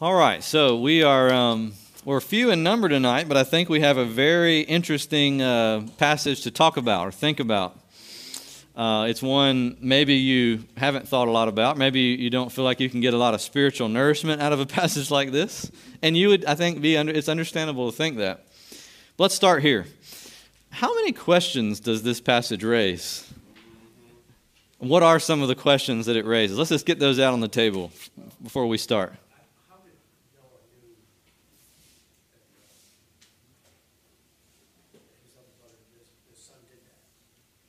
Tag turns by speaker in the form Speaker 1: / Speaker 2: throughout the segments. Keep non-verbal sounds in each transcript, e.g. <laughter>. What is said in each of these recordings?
Speaker 1: All right, so we are um, we're few in number tonight, but I think we have a very interesting uh, passage to talk about or think about. Uh, it's one maybe you haven't thought a lot about. Maybe you don't feel like you can get a lot of spiritual nourishment out of a <laughs> passage like this, and you would, I think, be under, it's understandable to think that. But let's start here. How many questions does this passage raise? What are some of the questions that it raises? Let's just get those out on the table before we start.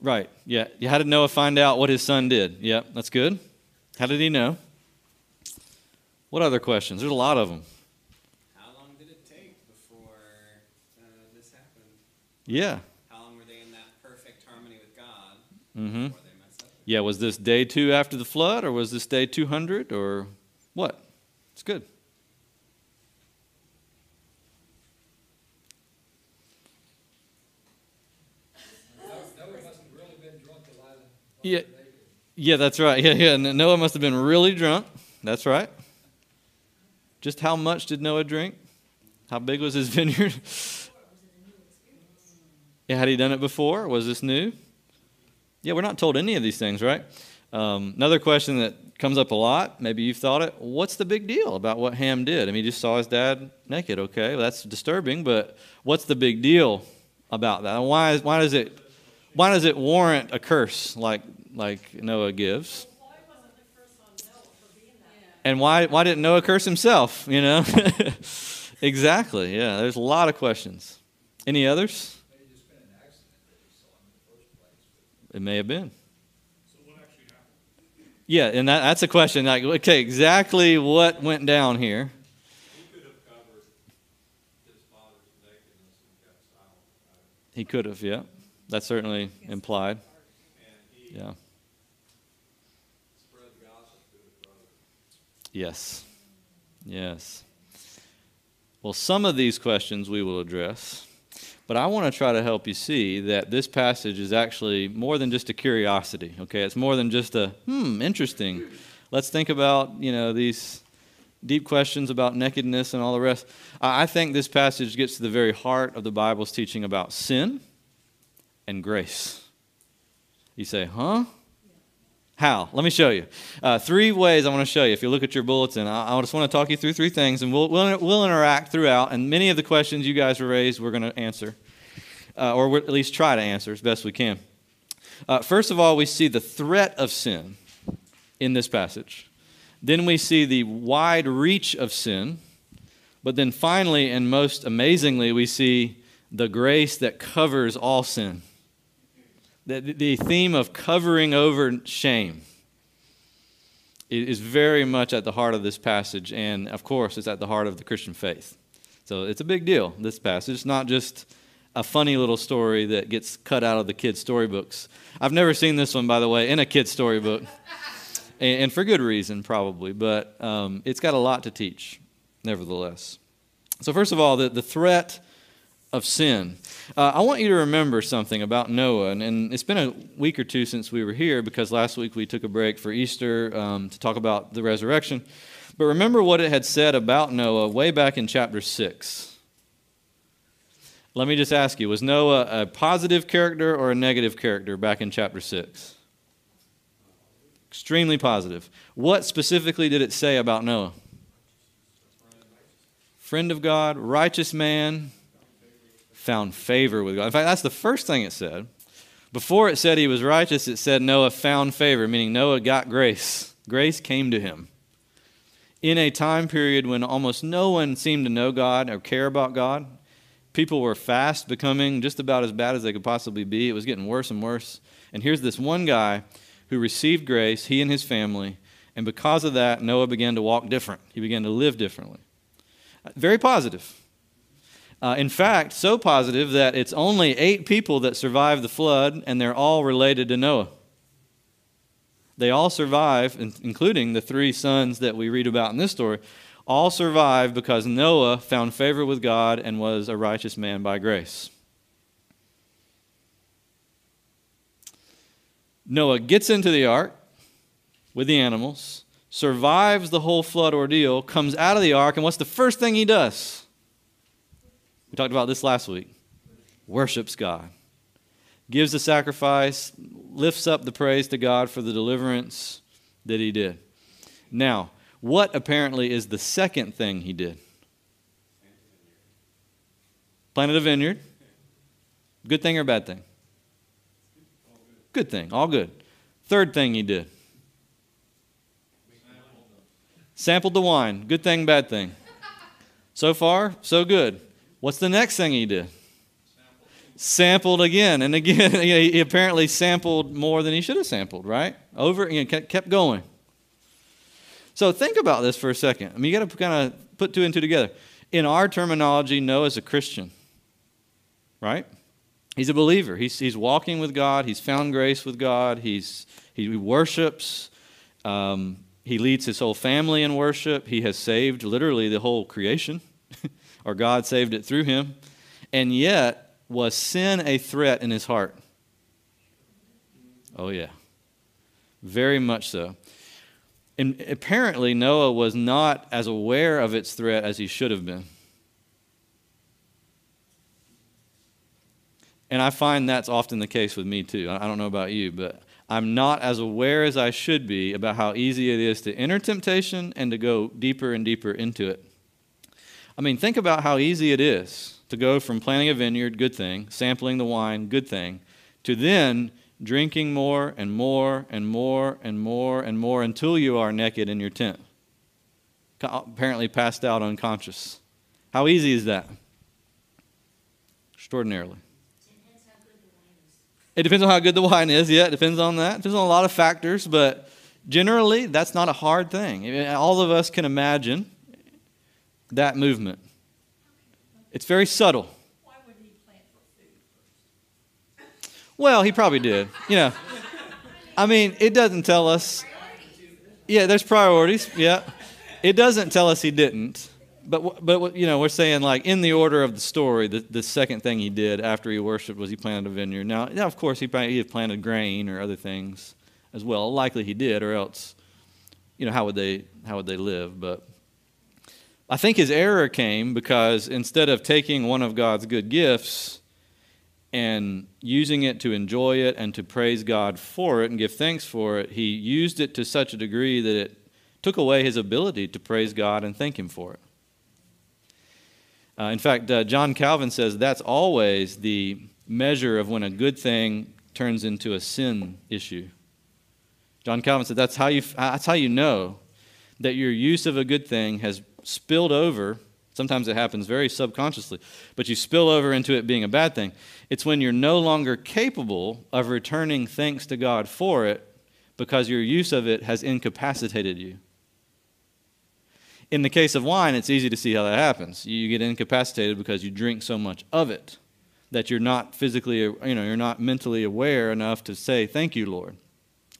Speaker 1: Right. Yeah. How did Noah find out what his son did? Yeah, that's good. How did he know? What other questions? There's a lot of them.
Speaker 2: How long did it take before uh, this happened?
Speaker 1: Yeah.
Speaker 2: How long were they in that perfect harmony with God
Speaker 1: Mm-hmm.
Speaker 2: before they messed up?
Speaker 1: Yeah. Was this day two after the flood, or was this day 200, or what? It's good. Yeah. Yeah, that's right. <laughs> Yeah, yeah. Noah must have been really drunk. That's right. Just how much did Noah drink? How big was his <laughs> vineyard? yeah, had he done it before? Was this new? Yeah, we're not told any of these things, right? Um, another question that comes up a lot, maybe you've thought it, what's the big deal about what Ham did? I mean, he just saw his dad naked, okay, well, that's disturbing, but what's the big deal about that? Why, is, why, does, it, why does it warrant a curse like, like Noah gives? And why, why didn't Noah curse himself, you know? <laughs> exactly, yeah, there's a lot of questions. Any others? It may have been. Yeah, and that, that's a question. Like, okay, exactly what went down here? He could have, yeah. That's certainly implied. Yeah. Yes. Yes. Well, some of these questions we will address, but I want to try to help you see that this passage is actually more than just a curiosity. Okay, it's more than just a hmm, interesting. Let's think about you know these deep questions about nakedness and all the rest. I I think this passage gets to the very heart of the Bible's teaching about sin and grace. You say, huh? How? Let me show you. Uh, three ways I want to show you. If you look at your bulletin, I, I just want to talk you through three things, and we'll, we'll, we'll interact throughout. And many of the questions you guys were raised, we're going to answer, uh, or at least try to answer as best we can. Uh, first of all, we see the threat of sin in this passage. Then we see the wide reach of sin. But then finally, and most amazingly, we see the grace that covers all sin the, the theme of covering over shame is very much at the heart of this passage, and of course, it's at the heart of the Christian faith. So it's a big deal, this passage. It's not just a funny little story that gets cut out of the kids' storybooks. I've never seen this one, by the way, in a kid's storybook, <laughs> and for good reason, probably, but um, it's got a lot to teach, nevertheless. So, first of all, the, the threat of sin. Uh, I want you to remember something about Noah, and, and, it's been a week or two since we were here because last week we took a break for Easter um, to talk about the resurrection. But remember what it had said about Noah way back in chapter 6. Let me just ask you was Noah a positive character or a negative character back in chapter 6? Extremely positive. What specifically did it say about Noah? Friend of God, righteous man, found favor with God. In fact, that's the first thing it said. Before it said he was righteous, it said Noah found favor, meaning Noah got grace. Grace came to him. In a time period when almost no one seemed to know God or care about God, people were fast becoming just about as bad as they could possibly be. It was getting worse and worse. And here's this one guy who received grace, he and his family, and because of that, Noah began to walk different. He began to live differently. Very positive. Uh, in fact, so positive that it's only eight people that survive the flood, and they're all related to Noah. They all survive, including the three sons that we read about in this story, all survive because Noah found favor with God and was a righteous man by grace. Noah gets into the ark with the animals, survives the whole flood ordeal, comes out of the ark, and what's the first thing he does? We talked about this last week. Worships God. Gives the sacrifice, lifts up the praise to God for the deliverance that he did. Now, what apparently is the second thing he did? Planted a vineyard. Good thing or bad thing? Good thing, all good. Third thing he did. Sampled the wine. Good thing, bad thing. So far, so good. What's the next thing he did? Sampled again and again. <laughs> he apparently sampled more than he should have sampled, right? Over and kept going. So think about this for a second. I mean, you got to kind of put two and two together. In our terminology, Noah's a Christian, right? He's a believer. He's, he's walking with God. He's found grace with God. He's, he worships. Um, he leads his whole family in worship. He has saved literally the whole creation, <laughs> or God saved it through him. And yet, was sin a threat in his heart? Oh, yeah. Very much so. And apparently, Noah was not as aware of its threat as he should have been. And I find that's often the case with me too. I don't know about you, but I'm not as aware as I should be about how easy it is to enter temptation and to go deeper and deeper into it. I mean, think about how easy it is to go from planting a vineyard, good thing, sampling the wine, good thing, to then drinking more and more and more and more and more until you are naked in your tent, apparently passed out unconscious. How easy is that? Extraordinarily. It depends on how good the wine is. Yeah, it depends on that. It depends on a lot of factors, but generally, that's not a hard thing. All of us can imagine that movement. It's very subtle. Well, he probably did. You know, I mean, it doesn't tell us. Yeah, there's priorities. Yeah, it doesn't tell us he didn't. But but you know, we're saying like in the order of the story, the, the second thing he did after he worshipped was he planted a vineyard. Now, now of course, he probably, he had planted grain or other things as well. Likely he did, or else, you know, how would they how would they live? But I think his error came because instead of taking one of God's good gifts and using it to enjoy it and to praise God for it and give thanks for it, he used it to such a degree that it took away his ability to praise God and thank him for it. Uh, in fact, uh, John Calvin says that's always the measure of when a good thing turns into a sin issue. John Calvin said that's how you, that's how you know that your use of a good thing has spilled over Sometimes it happens very subconsciously, but you spill over into it being a bad thing. It's when you're no longer capable of returning thanks to God for it because your use of it has incapacitated you. In the case of wine, it's easy to see how that happens. You get incapacitated because you drink so much of it that you're not physically, you know, you're not mentally aware enough to say thank you, Lord,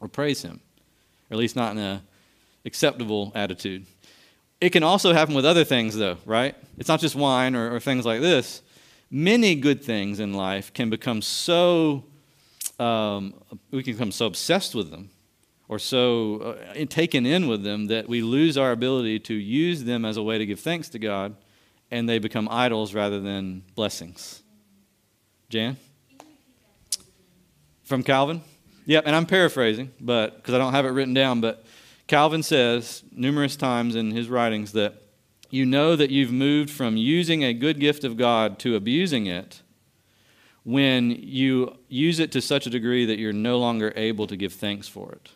Speaker 1: or praise him, or at least not in an acceptable attitude. It can also happen with other things, though, right? It's not just wine or, or things like this. Many good things in life can become so, um, we can become so obsessed with them or so uh, taken in with them that we lose our ability to use them as a way to give thanks to God and they become idols rather than blessings. Jan? From Calvin? Yep, and I'm paraphrasing, but because I don't have it written down, but Calvin says numerous times in his writings that you know that you've moved from using a good gift of God to abusing it when you use it to such a degree that you're no longer able to give thanks for it.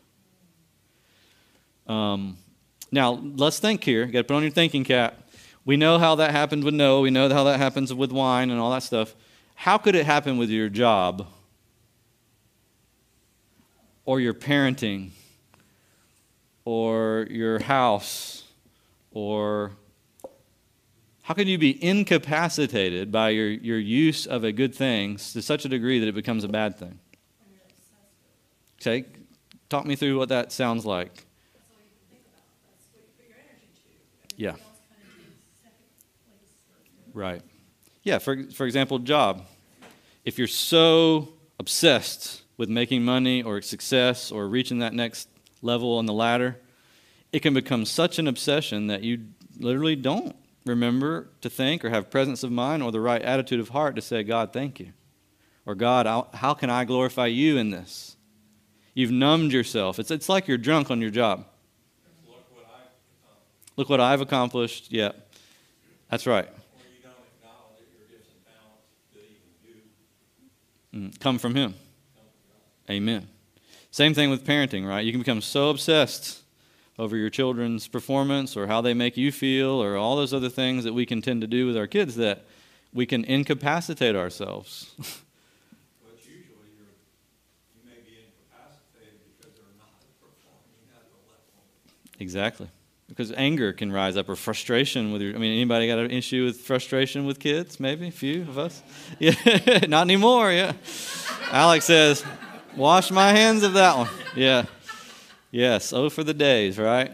Speaker 1: Um, now, let's think here. You've got to put on your thinking cap. We know how that happened with Noah. We know how that happens with wine and all that stuff. How could it happen with your job or your parenting or your house or how can you be incapacitated by your, your use of a good thing to such a degree that it becomes a bad thing? Okay, talk me through what that sounds like. Yeah. Right. Yeah, for, for example, job. If you're so obsessed with making money or success or reaching that next level on the ladder, it can become such an obsession that you literally don't remember to think or have presence of mind or the right attitude of heart to say, God, thank you. Or, God, how can I glorify you in this? You've numbed yourself. It's, it's like you're drunk on your job.
Speaker 3: Look what I've accomplished.
Speaker 1: Look what I've accomplished. Yeah, that's right. Mm, Come from Him. Amen. Same thing with parenting, right? You can become so obsessed over your children's performance or how they make you feel or all those other things that we can tend to do with our kids that we can incapacitate ourselves. <laughs>
Speaker 3: But usually you're, you may be incapacitated because they're not performing at the level.
Speaker 1: exactly. Because anger can rise up or frustration with your I mean anybody got an issue with frustration with kids? Maybe a few of us. <laughs> Yeah, not anymore, yeah. Alex says, "Wash my hands of that one." Yeah. Yes, oh for the days, right?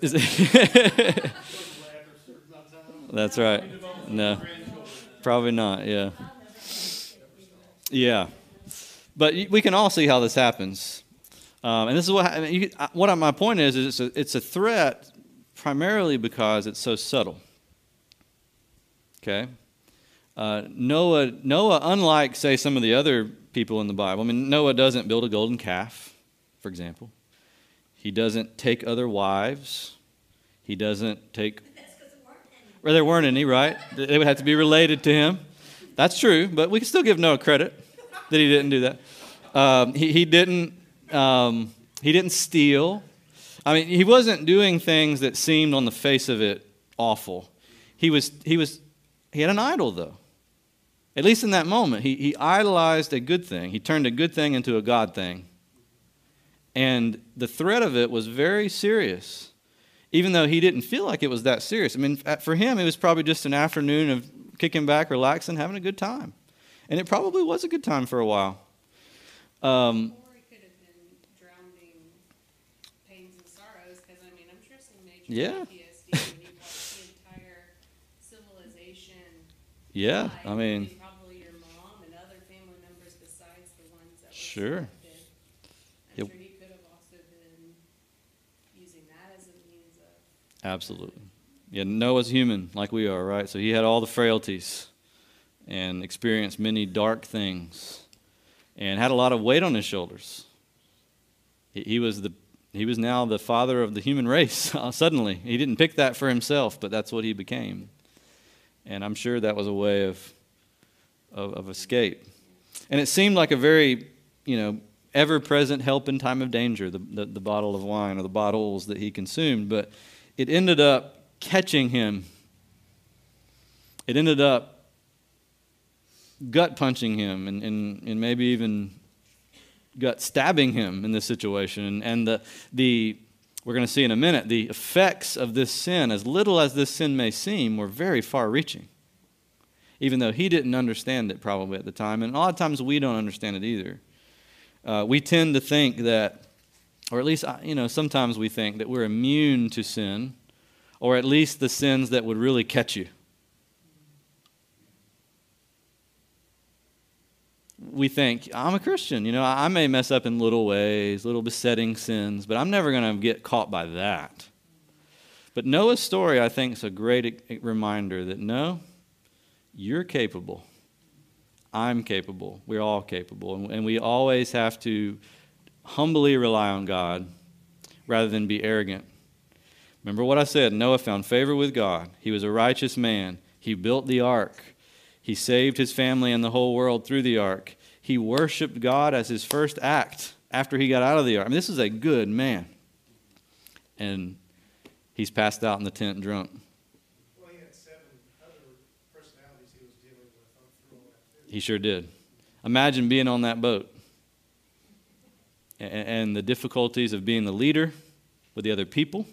Speaker 1: Is <laughs> That's right. No. Probably not, yeah. Yeah. But we can all see how this happens. Um, and this is what I mean, you, what my point is, is it's a, it's a threat primarily because it's so subtle. Okay? Uh, Noah, Noah, unlike, say, some of the other people in the Bible, I mean, Noah doesn't build a golden calf, for example. He doesn't take other wives. He doesn't take or there weren't any, right? They would have to be related to him. That's true, but we can still give Noah credit that he didn't do that. Um, he, he didn't. Um, he didn't steal. I mean, he wasn't doing things that seemed on the face of it awful. He was. He was. He had an idol, though. At least in that moment, he, he idolized a good thing. He turned a good thing into a God thing. And the threat of it was very serious even though he didn't feel like it was that serious. I mean, for him, it was probably just an afternoon of kicking back, relaxing, having a good time. And it probably was a good time for a while. Um,
Speaker 4: Or it could have been drowning pains and sorrows, because I mean, I'm sure some major
Speaker 1: Yeah.
Speaker 4: PTSD when you watch the entire civilization.
Speaker 1: yeah, I mean,
Speaker 4: including probably your mom and other family members besides the ones that were
Speaker 1: Sure.
Speaker 4: I'm
Speaker 1: Yep.
Speaker 4: sure he could have also been using that as a means of.
Speaker 1: absolutely. Yeah, Noah's human like we are, right? So he had all the frailties and experienced many dark things and had a lot of weight on his shoulders. He, he was the he was now the father of the human race <laughs> uh, suddenly. He didn't pick that for himself, but that's what he became. And I'm sure that was a way of, of, of escape. And it seemed like a very, you know, ever present help in time of danger, the, the, the bottle of wine or the bottles that he consumed. But it ended up catching him. It ended up gut punching him and, and, and maybe even gut stabbing him in this situation. And, the, the, we're going to see in a minute, the effects of this sin, as little as this sin may seem, were very far reaching. Even though he didn't understand it probably at the time. And a lot of times we don't understand it either. Uh, we tend to think that, or at least, you know, sometimes we think that we're immune to sin, or at least the sins that would really catch you. we think, I'm a Christian. You know, I may mess up in little ways, little besetting sins, but I'm never going to get caught by that. But Noah's story, I think, is a great reminder that no, you're capable. I'm capable. We're all capable. And, we always have to humbly rely on God rather than be arrogant. Remember what I said Noah found favor with God. He was a righteous man. He built the ark. He saved his family and the whole world through the ark. He worshiped God as his first act after he got out of the ark. I mean, this is a good man. And he's passed out in the tent drunk.
Speaker 5: Well, he had seven other personalities he was dealing with on through all that too.
Speaker 1: He sure did. Imagine being on that boat and the difficulties of being the leader with the other people,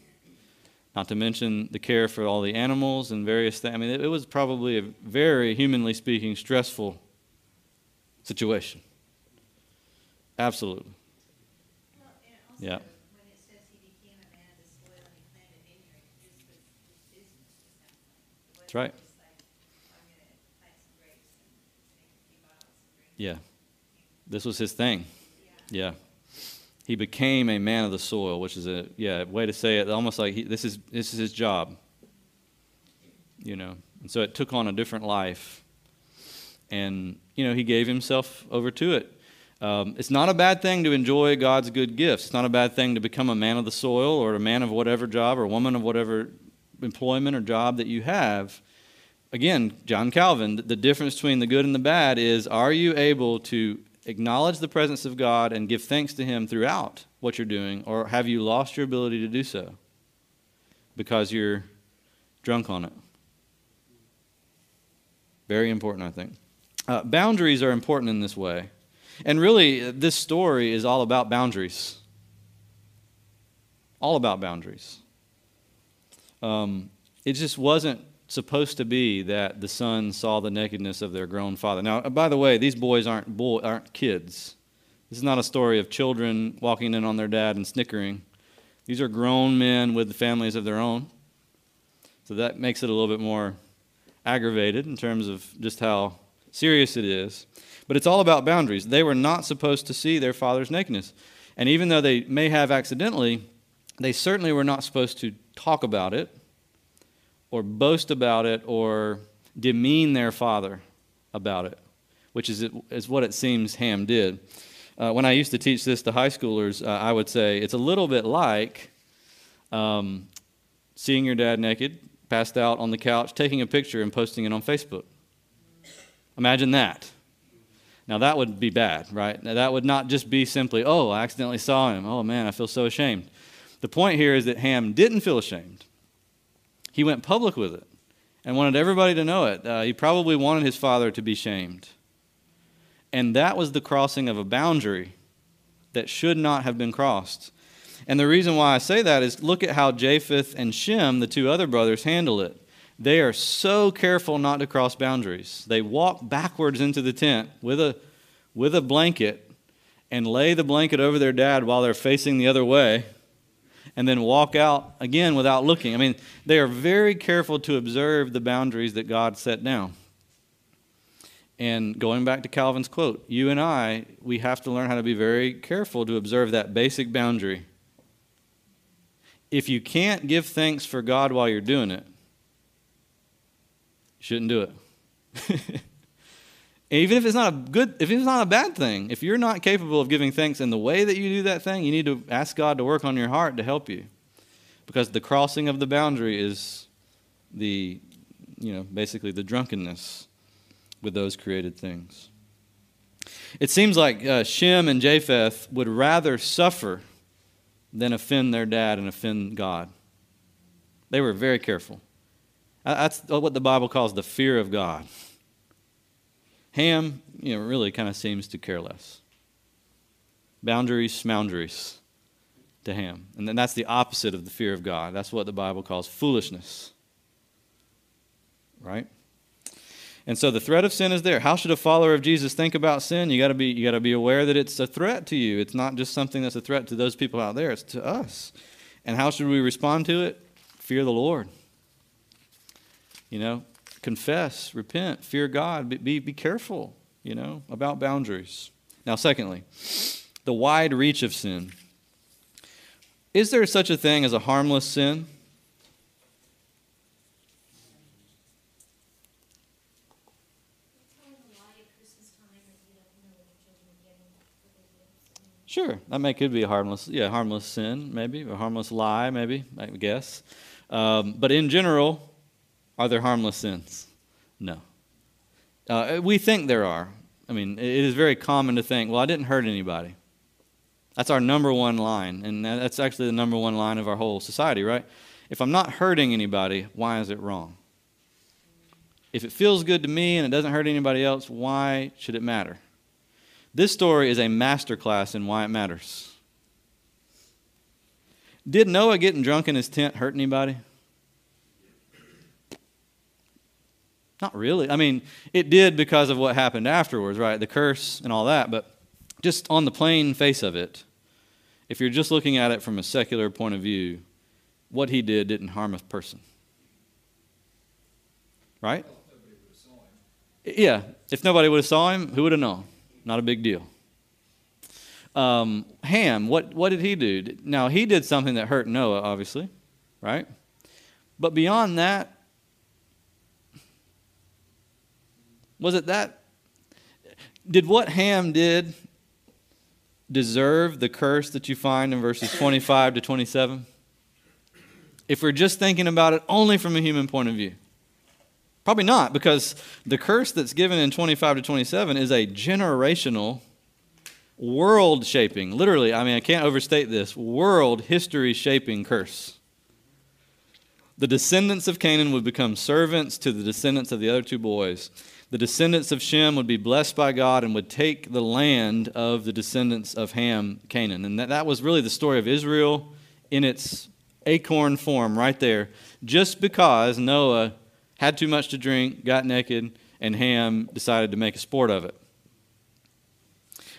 Speaker 1: not to mention the care for all the animals and various things. I mean, it, was probably a very, humanly speaking, stressful situation. Absolutely.
Speaker 6: Well,
Speaker 1: Yeah.
Speaker 6: when it says he became a man to spoil and he planted vineyard, just was his business was that way. It
Speaker 1: That's right.
Speaker 6: wasn't just like, I'm gonna plant some grapes and make a few bottles and drink.
Speaker 1: Yeah. This was his thing.
Speaker 6: Yeah.
Speaker 1: He became a man of the soil, which is a yeah way to say it. Almost like he, this is this is his job. You know, and so it took on a different life, and you know he gave himself over to it. Um, it's not a bad thing to enjoy God's good gifts. It's not a bad thing to become a man of the soil or a man of whatever job or a woman of whatever employment or job that you have. Again, John Calvin, the difference between the good and the bad is are you able to acknowledge the presence of God and give thanks to Him throughout what you're doing, or have you lost your ability to do so because you're drunk on it? Very important, I think. Uh, boundaries are important in this way. And really, this story is all about boundaries. All about boundaries. Um, it just wasn't supposed to be that the son saw the nakedness of their grown father. Now, uh, by the way, these boys aren't boy, aren't kids. This is not a story of children walking in on their dad and snickering. These are grown men with families of their own. So that makes it a little bit more aggravated in terms of just how serious it is. But it's all about boundaries. They were not supposed to see their father's nakedness. And even though they may have accidentally, they certainly were not supposed to talk about it or boast about it or demean their father about it, which is, is what it seems Ham did. Uh, when I used to teach this to high schoolers, uh, I would say it's a little bit like um, seeing your dad naked, passed out on the couch, taking a picture and posting it on Facebook. Imagine that. Now, that would be bad, right? Now, that would not just be simply, oh, I accidentally saw him. Oh, man, I feel so ashamed. The point here is that Ham didn't feel ashamed. He went public with it and wanted everybody to know it. Uh, he probably wanted his father to be shamed. And that was the crossing of a boundary that should not have been crossed. And the reason why I say that is look at how Japheth and Shem, the two other brothers, handle it. They are so careful not to cross boundaries. They walk backwards into the tent with a, with a blanket and lay the blanket over their dad while they're facing the other way and then walk out again without looking. I mean, they are very careful to observe the boundaries that God set down. And going back to Calvin's quote, you and I, we have to learn how to be very careful to observe that basic boundary. If you can't give thanks for God while you're doing it, you shouldn't do it. <laughs> Even if it's not a good, if it's not a bad thing, if you're not capable of giving thanks in the way that you do that thing, you need to ask God to work on your heart to help you. Because the crossing of the boundary is the, you know, basically the drunkenness with those created things. It seems like uh, Shem and Japheth would rather suffer than offend their dad and offend God. They were very careful. That's what the Bible calls the fear of God. Ham, you know, really kind of seems to care less. Boundaries, smoundaries to Ham. And then that's the opposite of the fear of God. That's what the Bible calls foolishness. Right? And so the threat of sin is there. How should a follower of Jesus think about sin? You got to be you got to be aware that it's a threat to you. It's not just something that's a threat to those people out there, it's to us. And how should we respond to it? Fear the Lord. You know, confess, repent, fear God, be, be, careful, you know, about boundaries. Now, secondly, the wide reach of sin. Is there such a thing as a harmless sin? Sure, that may could be a harmless, yeah, harmless sin, maybe a harmless lie, maybe I guess. Um, but in general, are there harmless sins? No. Uh, we think there are. I mean, it is very common to think, well, I didn't hurt anybody. That's our number one line, and that's actually the number one line of our whole society, right? If I'm not hurting anybody, why is it wrong? If it feels good to me and it doesn't hurt anybody else, why should it matter? This story is a masterclass in why it matters. Did Noah getting drunk in his tent hurt anybody? Not really. I mean, it did because of what happened afterwards, right? The curse and all that. But just on the plain face of it, if you're just looking at it from a secular point of view, what he did didn't harm a person. Right? Yeah. If nobody would have saw him, who would have known? Not a big deal. Um, Ham, what, what did he do? Now, he did something that hurt Noah, obviously, right? But beyond that, was it that? Did what Ham did deserve the curse that you find in verses <laughs> 25 to 27? If we're just thinking about it only from a human point of view. Probably not, because the curse that's given in 25 to 27 is a generational, world shaping, literally, I mean, I can't overstate this, world history shaping curse. The descendants of Canaan would become servants to the descendants of the other two boys. The descendants of Shem would be blessed by God and would take the land of the descendants of Ham, Canaan. And that, that was really the story of Israel in its acorn form right there, just because Noah had too much to drink, got naked, and Ham decided to make a sport of it.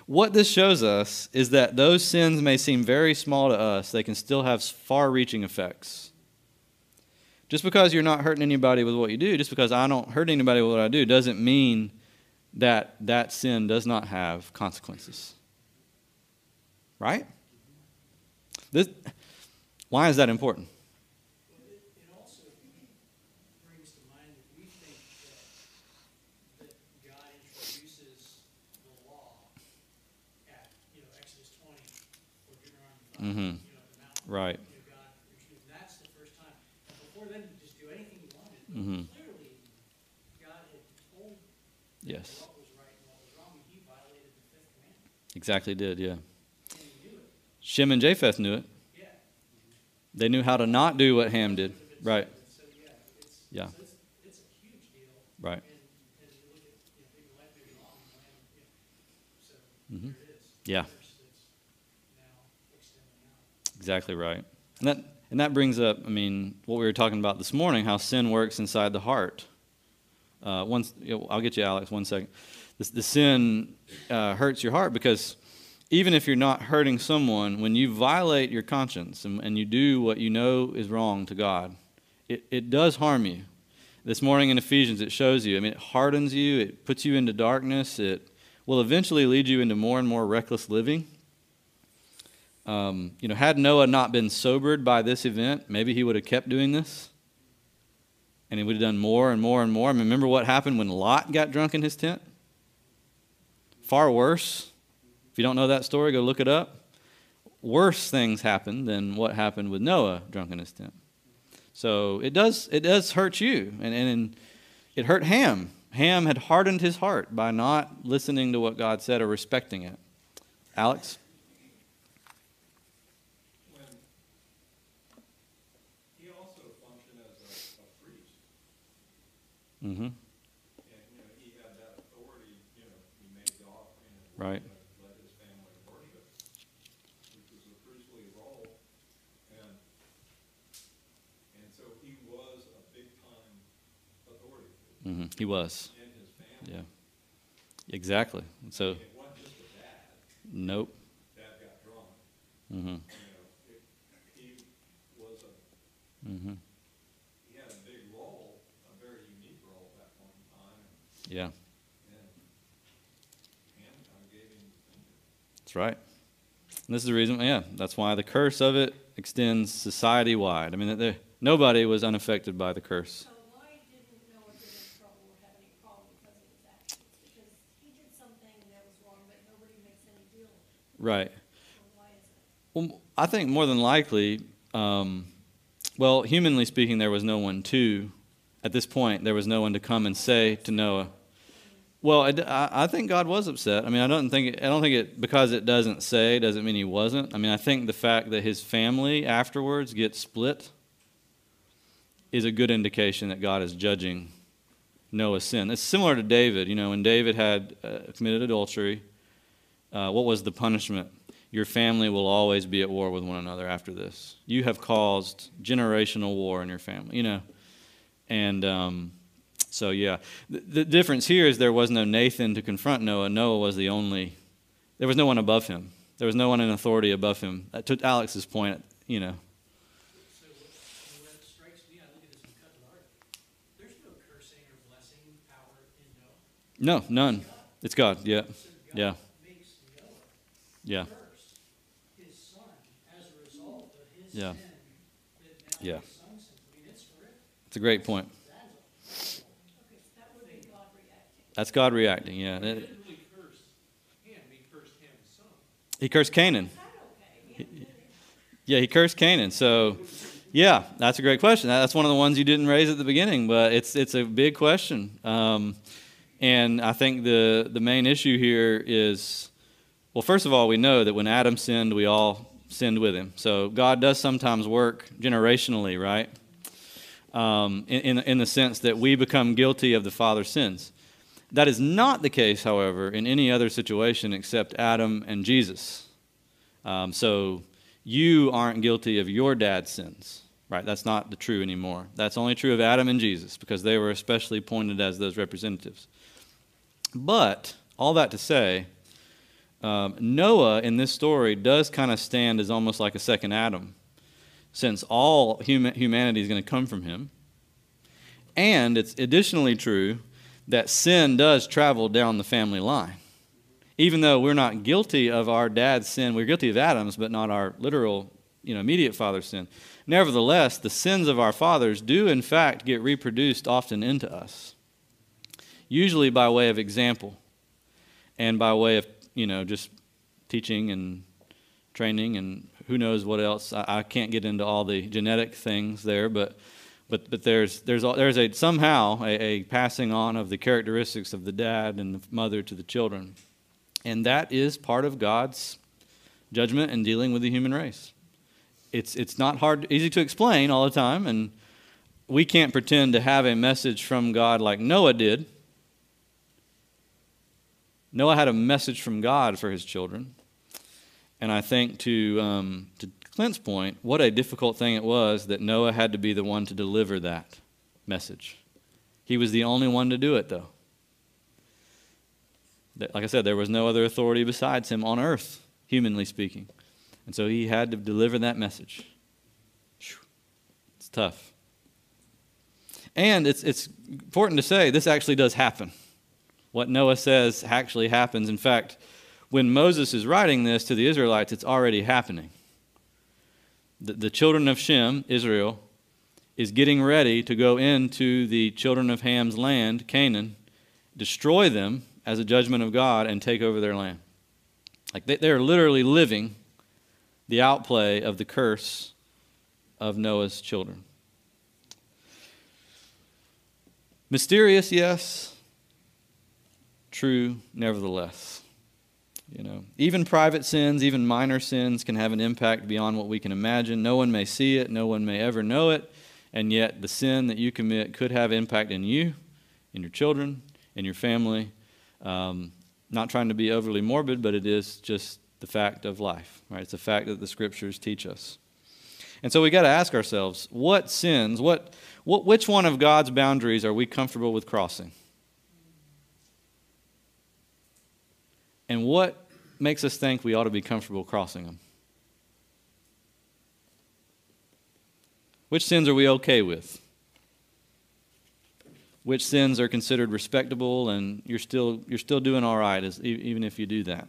Speaker 1: What this shows us is that those sins may seem very small to us, they can still have far reaching effects. Just because you're not hurting anybody with what you do, just because I don't hurt anybody with what I do, doesn't mean that that sin does not have consequences. Right? This, why is that important?
Speaker 5: Well, it, fifth commandment,
Speaker 1: Exactly did, yeah.
Speaker 5: and knew it,
Speaker 1: Shem and Japheth knew it.
Speaker 5: yeah.
Speaker 1: They knew how to not do what Ham did. Right.
Speaker 5: So, yeah, it's,
Speaker 1: Yeah.
Speaker 5: so it's, it's a huge deal.
Speaker 1: Right.
Speaker 5: And as you look at, you know, maybe life may be long, and land, you know, so
Speaker 1: Mhm.
Speaker 5: there it is.
Speaker 1: Yeah.
Speaker 5: Curse that's now extending out.
Speaker 1: Exactly right. And that, and that brings up, I mean, what we were talking about this morning, how sin works inside the heart. Uh, I'll get you, Alex, one second. The, the sin uh, hurts your heart because even if you're not hurting someone, when you violate your conscience and, and you do what you know is wrong to God, it, it does harm you. This morning in Ephesians, it shows you. I mean, it hardens you, it puts you into darkness, it will eventually lead you into more and more reckless living. Um, you know, had Noah not been sobered by this event, maybe he would have kept doing this. And he would have done more and more and more. I mean, remember what happened when Lot got drunk in his tent? Far worse. If you don't know that story, go look it up. Worse things happened than what happened with Noah drunk in his tent. So it does it does hurt you. And, and it hurt Ham. Ham had hardened his heart by not listening to what God said or respecting it. Alex?
Speaker 3: When he also functioned as a, a priest,
Speaker 1: Mm-hmm.
Speaker 3: and, you know, he had that authority, you know, he made the offering and
Speaker 1: Right.
Speaker 3: you know, led his family in worship, which was a priestly role, and, and so he was a big-time authority
Speaker 1: Mm-hmm. He was.
Speaker 3: in his family.
Speaker 1: Yeah. Exactly. So,
Speaker 3: It wasn't just a dad,
Speaker 1: nope.
Speaker 3: dad got drunk,
Speaker 1: Mm-hmm.
Speaker 3: you know, he was a
Speaker 1: Mm-hmm.
Speaker 3: he had a big role, a very unique role at that point in time, and,
Speaker 1: Yeah.
Speaker 3: and Ham kind of gave him the finger.
Speaker 1: That's right. And this is the reason, yeah, that's why the curse of it extends society wide. I mean, there, nobody was unaffected by the curse.
Speaker 7: So why didn't Noah get in trouble or have any problem because of his actions? Because he did something that was wrong, but nobody makes any deal with it.
Speaker 1: Right.
Speaker 7: So why is that?
Speaker 1: Well, I think more than likely, um, well, humanly speaking, there was no one to, at this point, there was no one to come and say to Noah, well, I, I- think God was upset. I mean, I don't think I don't think it because it doesn't say doesn't mean he wasn't. I mean, I think the fact that his family afterwards gets split is a good indication that God is judging Noah's sin. It's similar to David. You know, when David had uh, committed adultery, uh, what was the punishment? Your family will always be at war with one another after this. You have caused generational war in your family. You know, and um, so, yeah, the, the difference here is there was no Nathan to confront Noah. Noah was the only, there was no one above him. There was no one in authority above him. Uh, that took Alex's point, you know,
Speaker 5: No,
Speaker 1: none. It's God. Yeah. Yeah. Yeah. Yeah. Yeah.
Speaker 5: It's
Speaker 1: a great point.
Speaker 5: That's
Speaker 7: God reacting.
Speaker 1: Yeah.
Speaker 5: He cursed
Speaker 1: Canaan.
Speaker 7: Yeah,
Speaker 1: he cursed Canaan. So, yeah, that's a great question. That's one of the ones you didn't raise at the beginning, but it's it's a big question. Um, and I think the the main issue here is, well, first of all, we know that when Adam sinned, we all sinned with him. So God does sometimes work generationally, right? Um, in, in in the sense that we become guilty of the father's sins. That is not the case, however, in any other situation except Adam and Jesus. Um, so you aren't guilty of your dad's sins, right? That's not the true anymore. That's only true of Adam and Jesus because they were especially pointed as those representatives. But all that to say, um, Noah in this story does kind of stand as almost like a second Adam, since all huma- humanity is going to come from him. And it's additionally true that sin does travel down the family line even though we're not guilty of our dad's sin, we're guilty of Adam's, but not our literal, you know, immediate father's sin. Nevertheless, the sins of our fathers do, in fact, get reproduced often into us, usually by way of example and by way of, you know, just teaching and training and who knows what else. I, I can't get into all the genetic things there, but. But, but there's, there's, there's a, somehow a, a passing on of the characteristics of the dad and the mother to the children. And that is part of God's judgment and dealing with the human race. It's, it's not hard, easy to explain all the time, and we can't pretend to have a message from God like Noah did. Noah had a message from God for his children. And I think to, um, to Clint's point, what a difficult thing it was that Noah had to be the one to deliver that message. He was the only one to do it, though. Like I said, there was no other authority besides him on earth, humanly speaking. And so he had to deliver that message. It's tough. And it's, it's important to say this actually does happen. What Noah says actually happens. In fact, when Moses is writing this to the Israelites, it's already happening. The, the children of Shem, Israel, is getting ready to go into the children of Ham's land, Canaan, destroy them as a judgment of God, and take over their land. Like they, they're literally living the outplay of the curse of Noah's children. Mysterious, yes. True, nevertheless. You know, even private sins, even minor sins can have an impact beyond what we can imagine. No one may see it, no one may ever know it, and yet the sin that you commit could have impact in you, in your children, in your family. Um, not trying to be overly morbid, but it is just the fact of life, right? It's a fact that the scriptures teach us. And so we got to ask ourselves, what sins, what, what, which one of God's boundaries are we comfortable with crossing? And what makes us think we ought to be comfortable crossing them? Which sins are we okay with? Which sins are considered respectable and you're still, you're still doing all right as, even if you do that?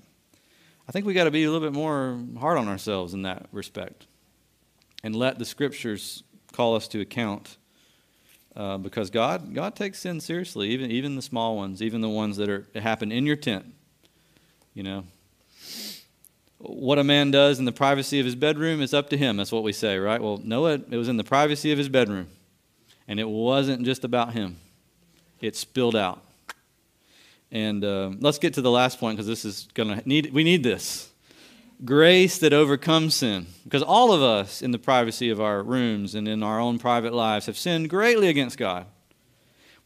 Speaker 1: I think we got to be a little bit more hard on ourselves in that respect and let the scriptures call us to account uh, because God, God takes sin seriously, even, even the small ones, even the ones that, are, happen in your tent. You know, what a man does in the privacy of his bedroom is up to him. That's what we say, right? Well, Noah, it was in the privacy of his bedroom, and it wasn't just about him, it spilled out. And um, let's get to the last point because this is going to need, we need this grace that overcomes sin. Because all of us in the privacy of our rooms and in our own private lives have sinned greatly against God.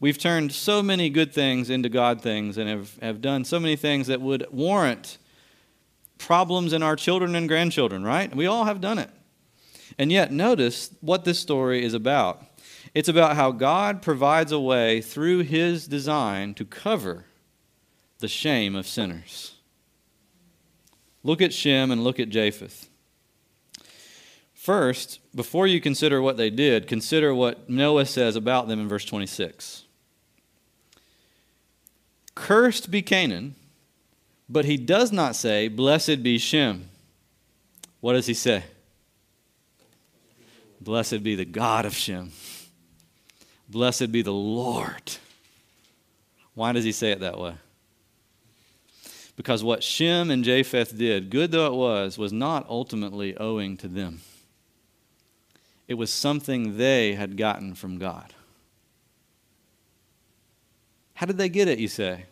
Speaker 1: We've turned so many good things into God things and have, have done so many things that would warrant problems in our children and grandchildren, right? We all have done it. And yet, notice what this story is about. It's about how God provides a way through his design to cover the shame of sinners. Look at Shem and look at Japheth. First, before you consider what they did, consider what Noah says about them in verse 26. Cursed be Canaan, but he does not say, Blessed be Shem. What does he say? Blessed be the God of Shem. Blessed be the Lord. Why does he say it that way? Because what Shem and Japheth did, good though it was, was not ultimately owing to them. It was something they had gotten from God. How did they get it, you say?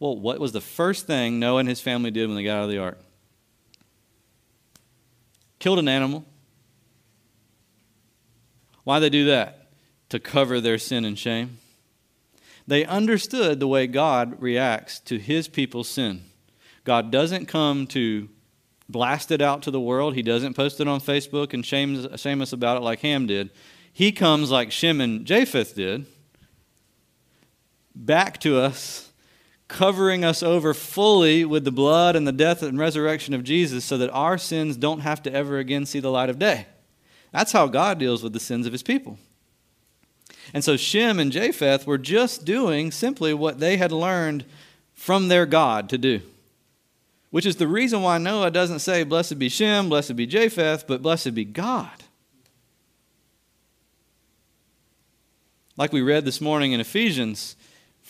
Speaker 1: Well, what was the first thing Noah and his family did when they got out of the ark? Killed an animal. Why they do that? To cover their sin and shame. They understood the way God reacts to his people's sin. God doesn't come to blast it out to the world. He doesn't post it on Facebook and shame, shame us about it like Ham did. He comes like Shem and Japheth did, back to us, covering us over fully with the blood and the death and resurrection of Jesus so that our sins don't have to ever again see the light of day. That's how God deals with the sins of his people. And so Shem and Japheth were just doing simply what they had learned from their God to do. Which is the reason why Noah doesn't say, Blessed be Shem, blessed be Japheth, but blessed be God. Like we read this morning in Ephesians,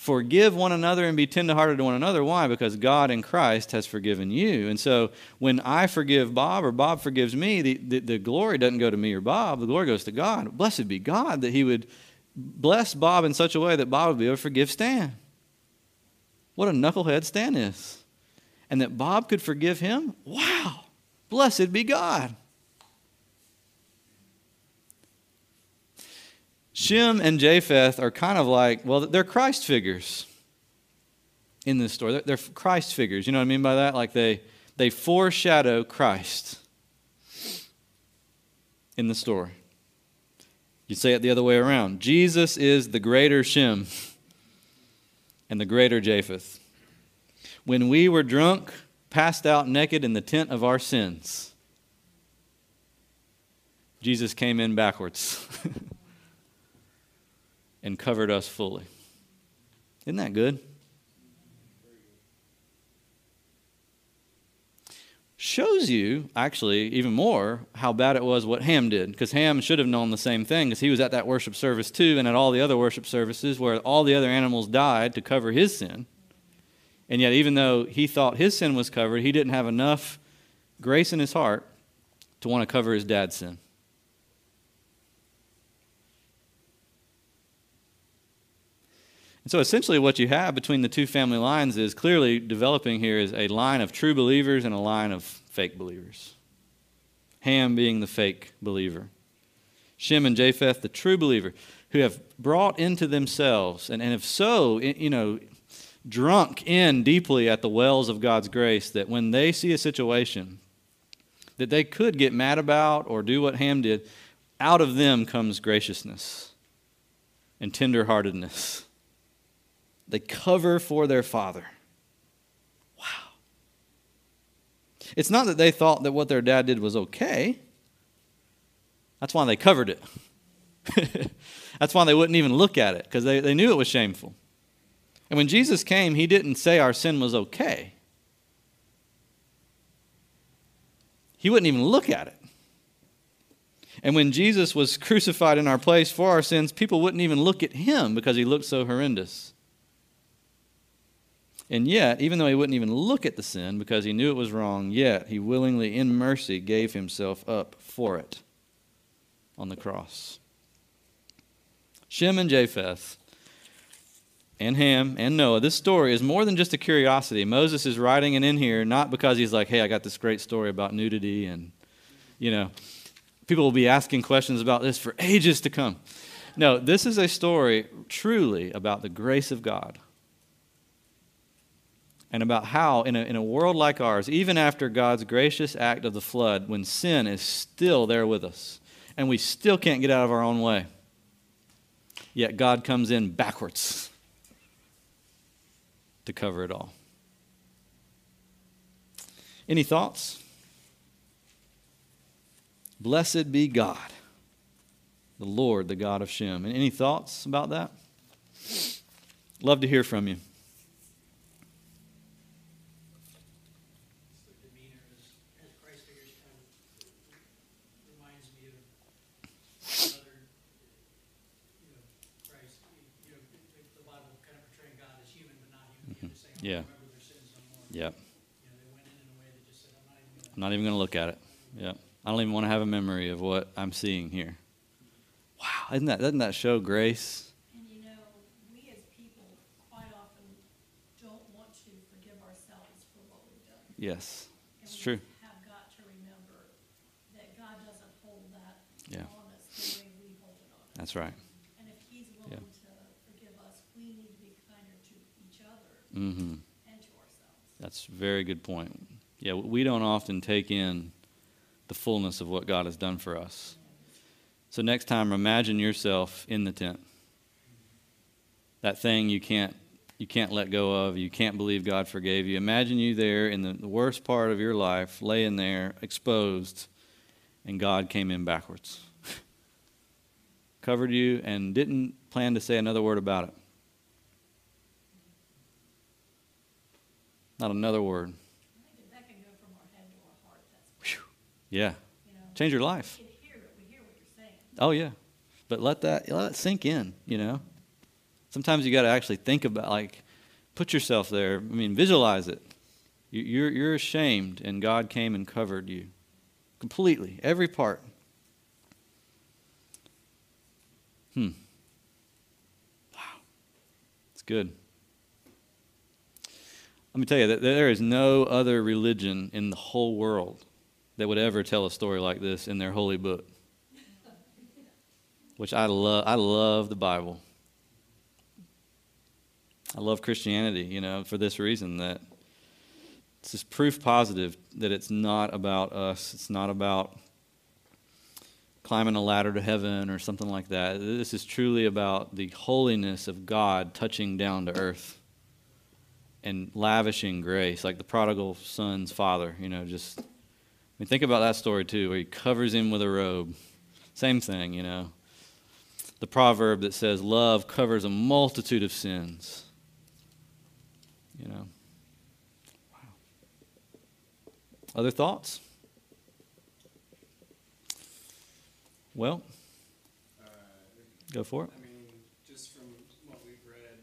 Speaker 1: forgive one another and be tenderhearted to one another. Why? Because God in Christ has forgiven you. And so when I forgive Bob or Bob forgives me, the, the, the, glory doesn't go to me or Bob, the glory goes to God. Blessed be God that He would bless Bob in such a way that Bob would be able to forgive Stan. What a knucklehead Stan is and that Bob could forgive him? Wow. Blessed be God. Shem and Japheth are kind of like, well, they're Christ figures in this story. They're, they're Christ figures. You know what I mean by that? Like they, they foreshadow Christ in the story. You say it the other way around. Jesus is the greater Shem and the greater Japheth when we were drunk, passed out naked in the tent of our sins. Jesus came in backwards <laughs> and covered us fully. Isn't that good? Shows you, actually, even more, how bad it was what Ham did. Because Ham should have known the same thing, because he was at that worship service too, and at all the other worship services where all the other animals died to cover his sin. And yet, even though he thought his sin was covered, he didn't have enough grace in his heart to want to cover his dad's sin. So essentially, what you have between the two family lines is clearly developing here is a line of true believers and a line of fake believers. Ham being the fake believer, Shem and Japheth, the true believer, who have brought into themselves, and, and if so, you know, drunk in deeply at the wells of God's grace that when they see a situation that they could get mad about or do what Ham did, out of them comes graciousness and tenderheartedness. They cover for their father. Wow. It's not that they thought that what their dad did was okay. That's why they covered it. <laughs> That's why they wouldn't even look at it, because they, they knew it was shameful. And when Jesus came, he didn't say our sin was okay. He wouldn't even look at it. And when Jesus was crucified in our place for our sins, people wouldn't even look at him because he looked so horrendous. And yet, even though he wouldn't even look at the sin because he knew it was wrong, yet he willingly, in mercy, gave himself up for it on the cross. Shem and Japheth and Ham and Noah, this story is more than just a curiosity. Moses is writing it in here not because he's like, hey, I got this great story about nudity and, you know, people will be asking questions about this for ages to come. No, this is a story truly about the grace of God and about how, in a, in a world like ours, even after God's gracious act of the flood, when sin is still there with us and we still can't get out of our own way, yet God comes in backwards to cover it all. Any thoughts? Blessed be God, the Lord, the God of Shem. Any thoughts about that? Love to hear from you. Yeah.
Speaker 5: remember their sins no more.
Speaker 1: Yep.
Speaker 5: You know, they went in in a way that just said, I'm not even gonna.
Speaker 1: I'm not even going to look at it. Yep. I don't even want to have a memory of what I'm seeing here. Wow, isn't that doesn't that show grace?
Speaker 7: And you know, we as people quite often don't want to forgive ourselves for what we've done.
Speaker 1: Yes, it's true.
Speaker 7: have got to remember that God doesn't hold that
Speaker 1: Yeah.
Speaker 7: on us the way we hold it on.
Speaker 1: That's right.
Speaker 7: And if He's willing to forgive us, we need to be kinder to each other
Speaker 1: Mm-hmm.
Speaker 7: and to ourselves.
Speaker 1: That's a very good point. Yeah, we don't often take in the fullness of what God has done for us. So next time, imagine yourself in the tent. That thing you can't you can't let go of. You can't believe God forgave you. Imagine you there in the, the worst part of your life, laying there, exposed, and God came in backwards, <laughs> covered you, and didn't plan to say another word about it. Not another word.
Speaker 7: I think that that can go from our head to our another word.
Speaker 1: Yeah.
Speaker 7: you know.
Speaker 1: Change your life.
Speaker 7: We can hear it, we hear what you're saying.
Speaker 1: Oh yeah, but let that let it sink in. You know, sometimes you got to actually think about like, put yourself there. I mean, visualize it. You, you're you're ashamed, and God came and covered you completely, every part. Hmm. Wow, it's good. Let me tell you that there is no other religion in the whole world that would ever tell a story like this in their holy book which I love. I love the Bible. I love Christianity, you know, for this reason that it's just proof positive that it's not about us. It's not about climbing a ladder to heaven or something like that. This is truly about the holiness of God touching down to earth and lavishing grace, like the prodigal son's father, you know, just I mean think about that story too, where he covers him with a robe. Same thing, you know the proverb that says love covers a multitude of sins. You know. Wow. Other thoughts? Well, go for it.
Speaker 2: I mean, just from what we've read,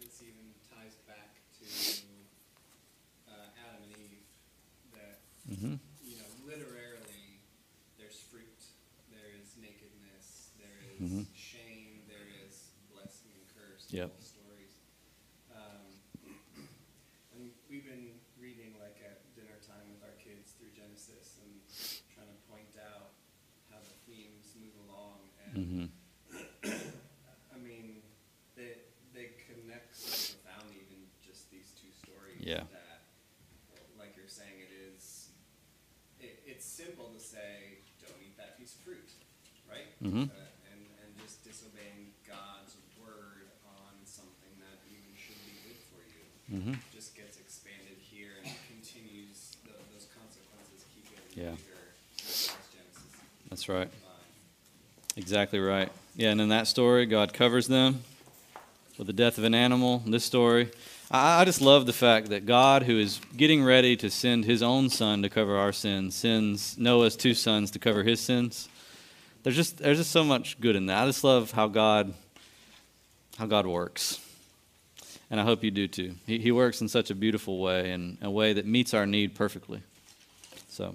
Speaker 2: this even ties back to uh, Adam and Eve. That
Speaker 1: hmm
Speaker 2: you know, literally, there's fruit, there is nakedness, there is
Speaker 1: Mhm.
Speaker 2: shame, there is blessing and curse.
Speaker 1: Yep.
Speaker 2: Stories. Um, <clears throat> and we've been reading like at dinner time with our kids through Genesis and trying to point out how the themes move along and.
Speaker 1: hmm
Speaker 2: I mean, they they connect so profoundly in just these two stories.
Speaker 1: Yeah.
Speaker 2: That, like you're saying, it is. It, it's simple to say, don't eat that piece of fruit, right?
Speaker 1: Mm-hmm.
Speaker 2: Uh, and and just disobeying God's word on something that even should be good for you
Speaker 1: mm-hmm.
Speaker 2: just gets expanded here and continues. The, those consequences keep getting
Speaker 1: Yeah.
Speaker 2: bigger. Genesis
Speaker 1: That's right. Exactly right. Yeah, and in that story, God covers them with the death of an animal. In this story, I, just love the fact that God, who is getting ready to send his own son to cover our sins, sends Noah's two sons to cover his sins. There's just there's just so much good in that. I just love how God how God works. And I hope you do too. He, he works in such a beautiful way and a way that meets our need perfectly. So